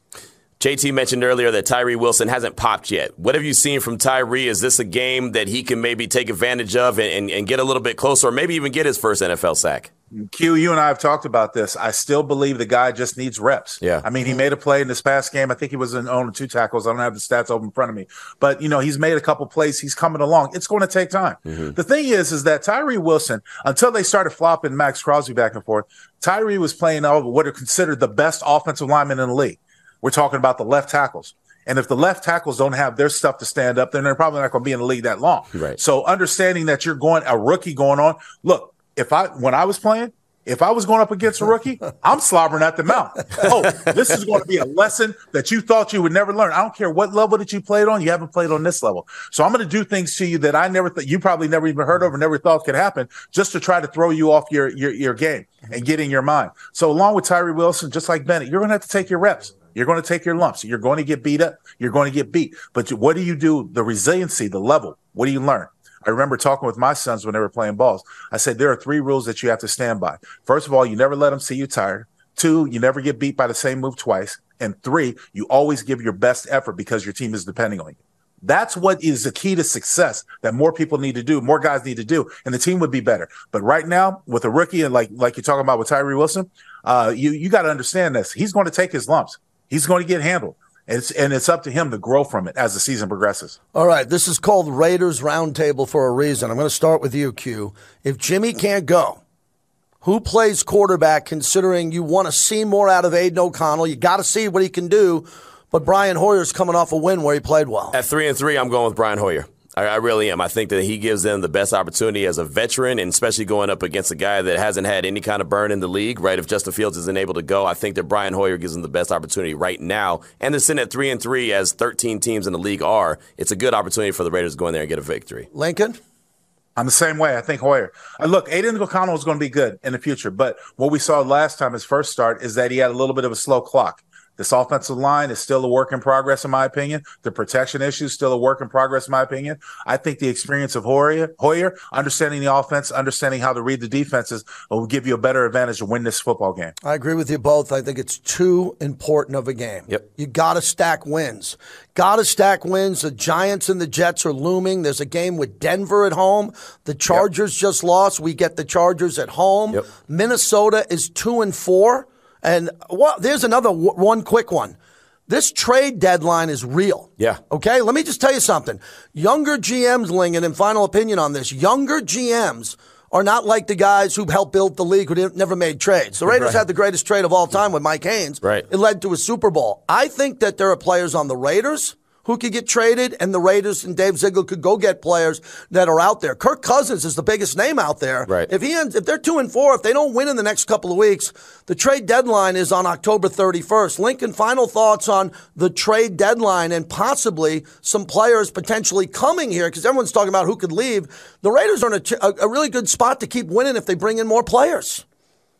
JT mentioned earlier that Tyree Wilson hasn't popped yet. What have you seen from Tyree? Is this a game that he can maybe take advantage of and, and, and get a little bit closer, or maybe even get his first NFL sack? Q, you and I have talked about this. I still believe the guy just needs reps. Yeah. I mean, he made a play in this past game. I think he was in on two tackles. I don't have the stats open in front of me, but you know, he's made a couple plays. He's coming along. It's going to take time. Mm-hmm. The thing is, is that Tyree Wilson, until they started flopping Maxx Crosby back and forth, Tyree was playing over what are considered the best offensive linemen in the league. We're talking about the left tackles. And if the left tackles don't have their stuff to stand up, then they're probably not going to be in the league that long. Right. So understanding that you're going a rookie going on. Look, if I when I was playing, if I was going up against a rookie, I'm slobbering at the mouth. Oh, this is going to be a lesson that you thought you would never learn. I don't care what level that you played on, you haven't played on this level. So I'm going to do things to you that I never thought you probably never even heard of or never thought could happen, just to try to throw you off your your, your game and get in your mind. So along with Tyree Wilson, just like Bennett, you're going to have to take your reps. You're going to take your lumps. You're going to get beat up. You're going to get beat. But what do you do? The resiliency, the level. What do you learn? I remember talking with my sons when they were playing balls. I said, there are three rules that you have to stand by. First of all, you never let them see you tired. Two, you never get beat by the same move twice. And three, you always give your best effort because your team is depending on you. That's what is the key to success that more people need to do, more guys need to do, and the team would be better. But right now, with a rookie and like like you're talking about with Tyree Wilson, uh, you you got to understand this. He's going to take his lumps. He's going to get handled. And it's, and it's up to him to grow from it as the season progresses. All right, this is called Raiders Roundtable for a reason. I'm going to start with you, Q. If Jimmy can't go, who plays quarterback considering you want to see more out of Aidan O'Connell? You got to see what he can do, but Brian Hoyer's coming off a win where he played well. At three and three, I'm going with Brian Hoyer. I, I really am. I think that he gives them the best opportunity as a veteran, and especially going up against a guy that hasn't had any kind of burn in the league. Right? If Justin Fields isn't able to go, I think that Brian Hoyer gives them the best opportunity right now. And they're sitting at three and three, as 13 teams in the league are. It's a good opportunity for the Raiders to go in there and get a victory. Lincoln? I'm the same way. I think Hoyer. Uh, look, Aidan O'Connell is going to be good in the future, but what we saw last time, his first start, is that he had a little bit of a slow clock. This offensive line is still a work in progress, in my opinion. The protection issue is still a work in progress, in my opinion. I think the experience of Hoyer, Hoyer, understanding the offense, understanding how to read the defenses, will give you a better advantage to win this football game. I agree with you both. I think it's too important of a game. Yep. You got to stack wins. Got to stack wins. The Giants and the Jets are looming. There's a game with Denver at home. The Chargers just lost. We get the Chargers at home. Yep. Minnesota is two and four. And there's another w- one quick one. This trade deadline is real. Yeah. Okay, let me just tell you something. Younger GMs, Lincoln, and final opinion on this. Younger GMs are not like the guys who helped build the league who never made trades. The Raiders had the greatest trade of all time with Mike Haynes. Right. It led to a Super Bowl. I think that there are players on the Raiders who could get traded, and the Raiders and Dave Ziegler could go get players that are out there. Kirk Cousins is the biggest name out there. Right. If he ends, if they're two and four, if they don't win in the next couple of weeks, the trade deadline is on October 31st. Lincoln, final thoughts on the trade deadline and possibly some players potentially coming here because everyone's talking about who could leave. The Raiders are in a, a really good spot to keep winning if they bring in more players.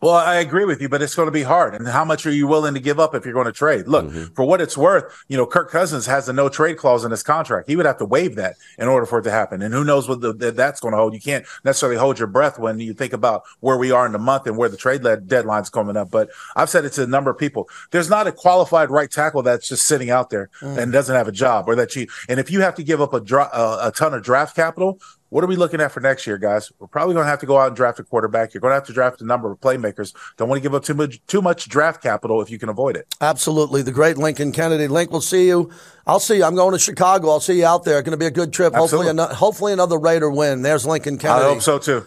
Well, I agree with you, but it's going to be hard. And how much are you willing to give up if you're going to trade? Look, Mm-hmm. for what it's worth, you know, Kirk Cousins has a no trade clause in his contract. He would have to waive that in order for it to happen. And who knows what the, that's going to hold. You can't necessarily hold your breath when you think about where we are in the month and where the trade deadline's coming up. But I've said it to a number of people. There's not a qualified right tackle that's just sitting out there and doesn't have a job or that you, and if you have to give up a, dra- a, a ton of draft capital, what are we looking at for next year, guys? We're probably going to have to go out and draft a quarterback. You're going to have to draft a number of playmakers. Don't want to give up too much too much draft capital if you can avoid it. Absolutely. The great Lincoln Kennedy. Link, we'll see you. I'll see you. I'm going to Chicago. I'll see you out there. Going to be a good trip. Hopefully, Absolutely. ano- hopefully another Raider win. There's Lincoln Kennedy. I hope so too.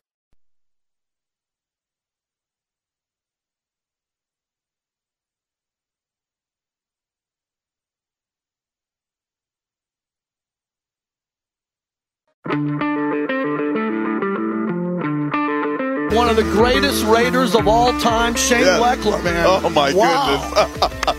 One of the greatest Raiders of all time, Shane Yeah. Lechler, man. Oh, my wow.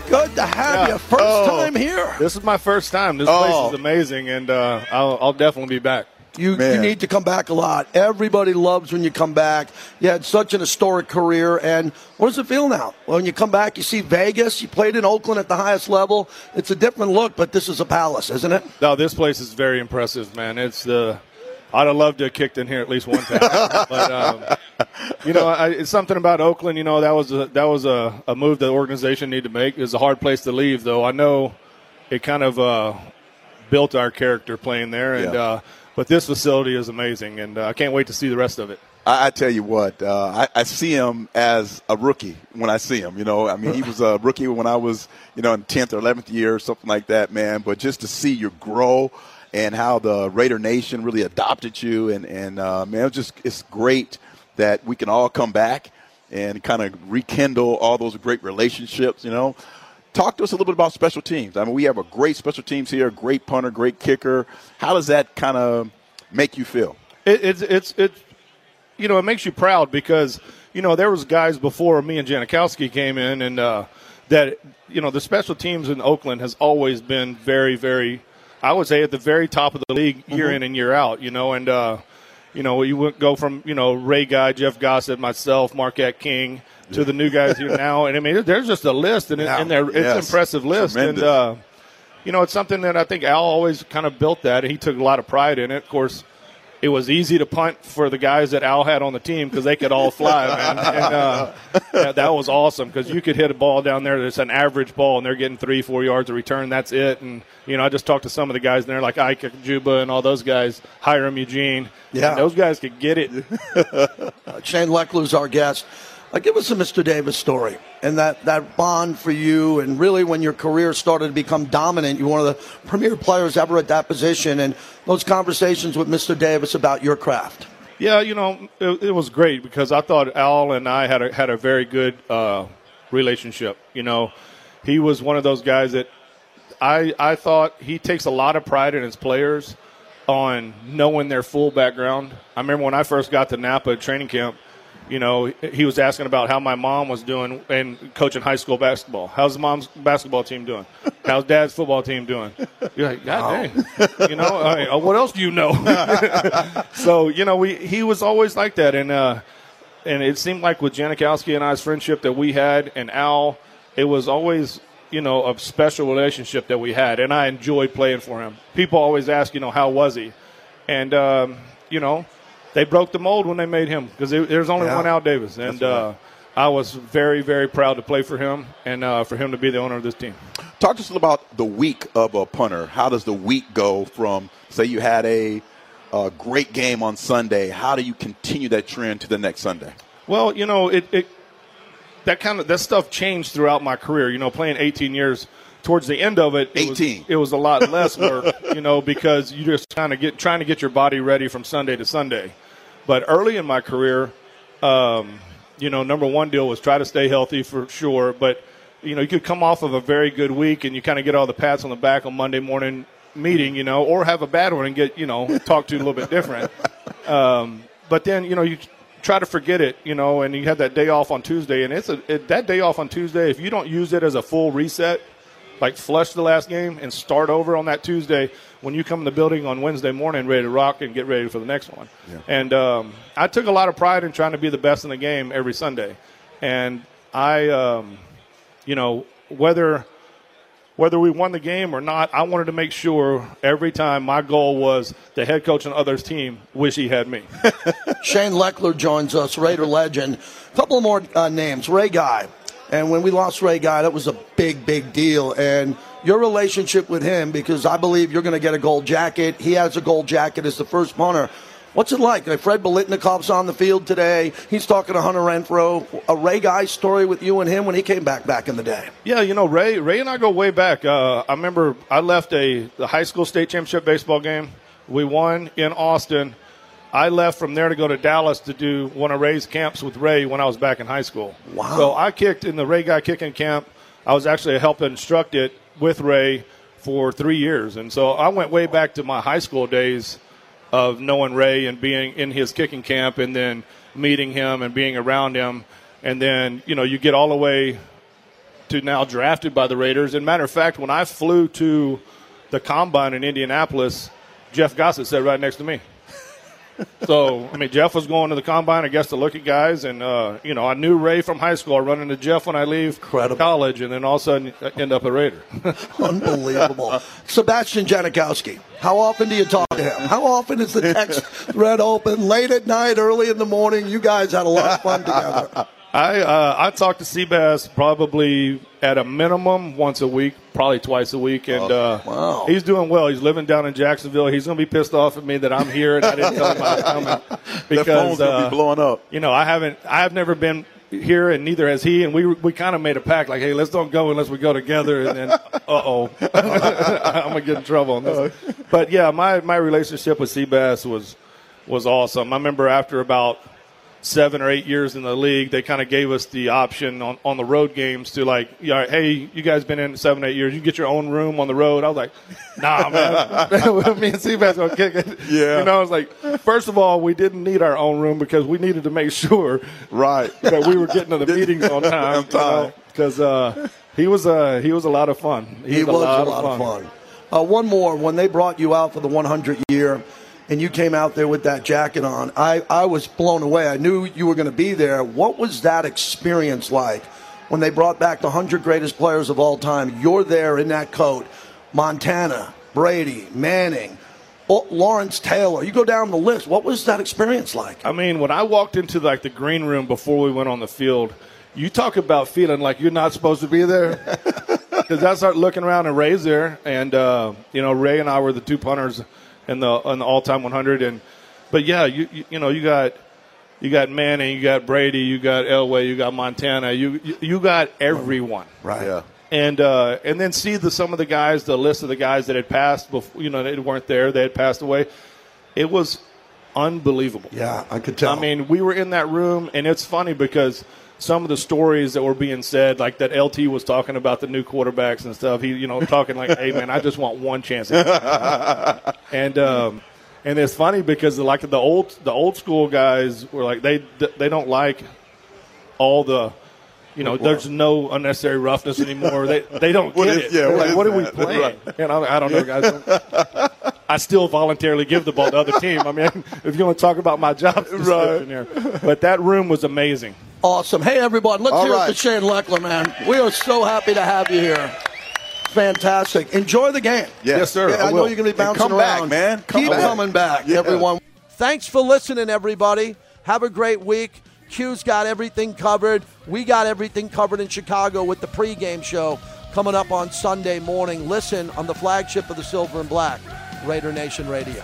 good to have Yeah. you. First Oh. time here. This is my first time. This Oh. place is amazing, and uh, I'll, I'll definitely be back. You, you need to come back a lot. Everybody loves when you come back. You had such an historic career. And what does it feel now? When you come back, you see Vegas. You played in Oakland at the highest level. It's a different look, but this is a palace, isn't it? No, this place is very impressive, man. It's the I'd have loved to have kicked in here at least one time, but um, you know, I, it's something about Oakland. You know, that was a, that was a, a move the organization needed to make. It's a hard place to leave, though. I know it kind of uh, built our character playing there, and Yeah. uh, but this facility is amazing, and uh, I can't wait to see the rest of it. I, I tell you what, uh, I, I see him as a rookie when I see him. You know, I mean, he was a rookie when I was, you know, in tenth or eleventh year or something like that, man. But just to see you grow and how the Raider Nation really adopted you, and and uh, man, it's just it's great that we can all come back and kind of rekindle all those great relationships. You know. Talk to us a little bit about special teams. I mean, we have a great special teams here, great punter, great kicker. How does that kind of make you feel? It, it's it's it's you know it makes you proud because you know there was guys before me and Janikowski came in and uh, that you know the special teams in Oakland has always been very very I would say at the very top of the league year in and year out. You know and. Uh, you know, you would go from you know Ray Guy, Jeff Gossett, myself, Marquette King, to the new guys here now, and I mean, there's just a list, and, Yeah. and there, it's an impressive list, Tremendous. and uh, you know, it's something that I think Al always kind of built that, and he took a lot of pride in it. Of course, it was easy to punt for the guys that Al had on the team because they could all fly, man. And uh, that, that was awesome because you could hit a ball down there that's an average ball, and they're getting three, four yards of return. That's it. And you know, I just talked to some of the guys in there, like Ike Juba and all those guys, Hiram Eugene. Yeah. Those guys could get it. Shane Lechler's our guest. Uh, give us a Mr. Davis story and that, that bond for you, and really when your career started to become dominant, you were one of the premier players ever at that position, and those conversations with Mr. Davis about your craft. Yeah, you know, it, it was great because I thought Al and I had a, had a very good uh, relationship. You know, he was one of those guys that I I thought he takes a lot of pride in his players on knowing their full background. I remember when I first got to Napa training camp. You know, he was asking about how my mom was doing and coaching high school basketball. How's mom's basketball team doing? How's dad's football team doing? You're like, God dang. You know, I mean, uh, what else do you know? so you know, we he was always like that, and uh, and it seemed like with Janikowski and I's friendship that we had, and Al, it was always you know a special relationship that we had, and I enjoyed playing for him. People always ask, you know, how was he, and um, you know, they broke the mold when they made him because there's only Yeah. one Al Davis, and. Uh, I was very, very proud to play for him and uh, for him to be the owner of this team. Talk to us about the week of a punter. How does the week go from, say, you had a, a great game on Sunday? How do you continue that trend to the next Sunday? Well, you know, it, it that kind of that stuff changed throughout my career. You know, playing 18 years. Towards the end of it, it was, 18. it was a lot less work, you know, because you just kind of get trying to get your body ready from Sunday to Sunday. But early in my career, um, you know, number one deal was try to stay healthy for sure. But you know, you could come off of a very good week and you kind of get all the pats on the back on Monday morning. meeting, you know, or have a bad one and get, you know, talked to a little bit different. Um, but then, you know, you try to forget it, you know, and you have that day off on Tuesday, and it's a it, that day off on Tuesday. If you don't use it as a full reset, like flush the last game and start over on that Tuesday, when you come in the building on Wednesday morning, ready to rock and get ready for the next one. Yeah. And um, I took a lot of pride in trying to be the best in the game every Sunday, and I, um, you know, whether whether we won the game or not, I wanted to make sure every time my goal was the head coach and others team wish he had me. Shane Lechler joins us, Raider legend. A couple of more uh, names. Ray Guy. And when we lost Ray Guy, that was a big, big deal. And your relationship with him, because I believe you're going to get a gold jacket. He has a gold jacket as the first punter. What's it like? Fred Biletnikoff's on the field today. He's talking to Hunter Renfrow. A Ray Guy story with you and him when he came back back in the day. Yeah, you know Ray. Ray and I go way back. Uh, I remember I left a the high school state championship baseball game. We won in Austin. I left from there to go to Dallas to do one of Ray's camps with Ray when I was back in high school. Wow. So I kicked in the Ray Guy kicking camp. I was actually helping instruct it with Ray for three years, and so I went way back to my high school days of knowing Ray and being in his kicking camp, and then meeting him and being around him, and then you know you get all the way to now drafted by the Raiders. And matter of fact, when I flew to the combine in Indianapolis, Jeff Gossett sat right next to me. So I mean, Jeff was going to the combine, I guess, to look at guys, and uh, you know, I knew Ray from high school. I run into Jeff when I leave Incredible. college, and then all of a sudden I end up a Raider. Unbelievable. Sebastian Janikowski. How often do you talk to him? How often is the text thread open? Late at night, early in the morning? You guys had a lot of fun together. I uh, I talk to Seabass probably at a minimum once a week, probably twice a week, and uh, wow. he's doing well. He's living down in Jacksonville. He's going to be pissed off at me that I'm here and I didn't tell him I was coming That phone's gonna uh, be blowing up. You know, I haven't. I have never been here, and neither has he. And we we kind of made a pact, like, hey, let's don't go unless we go together. And then, uh oh, I'm gonna get in trouble on this. But yeah, my my relationship with Seabass was was awesome. I remember after about seven or eight years in the league, they kind of gave us the option on, on the road games to like, yeah, hey, you guys been in seven, eight years, you get your own room on the road. I was like, nah, man, me and Seabass gonna kick it. Yeah. you know, I was like, first of all, we didn't need our own room because we needed to make sure Right. that we were getting to the meetings on time. On time. because uh, he was uh, he was a lot of fun. He was a lot of fun. Uh, one more. When they brought you out for the 100 year, and you came out there with that jacket on, I, I was blown away. I knew you were going to be there. What was that experience like when they brought back the 100 greatest players of all time? You're there in that coat. Montana, Brady, Manning, Lawrence Taylor. You go down the list. What was that experience like? I mean, when I walked into like the green room before we went on the field, you talk about feeling like you're not supposed to be there. Because I started looking around and Ray's there, and uh, you know Ray and I were the two punters in the in the all time 100. And but yeah, you, you you know you got you got Manning, you got Brady, you got Elway, you got Montana, you you, you got everyone. Right. Yeah. and uh, and then see the some of the guys, the list of the guys that had passed before, you know, they weren't there, they had passed away. It was unbelievable. Yeah, I could tell. I mean, we were in that room, and it's funny because some of the stories that were being said, like that LT was talking about the new quarterbacks and stuff. He, you know, talking like, "Hey, man, I just want one chance." and um, and it's funny because like the old the old school guys were like they they don't like all the. You know, there's no unnecessary roughness anymore. They they don't get is- it. yeah, They're what like, what are we that? playing? And I, I don't know, guys. I still voluntarily give the ball to the other team. I mean, if you want to talk about my job description here, but that room was amazing. Awesome. Hey, everybody, let's All hear it for Shane Lechler, man. We are so happy to have you here. Fantastic. Enjoy the game. Yeah. Yes, sir, Yeah, I I, know you're going to be bouncing come back, around. man. Come Keep back. coming back, Yeah. everyone. Thanks for listening, everybody. Have a great week. Q's got everything covered. We got everything covered in Chicago with the pregame show coming up on Sunday morning. Listen on the flagship of the Silver and Black, Raider Nation Radio.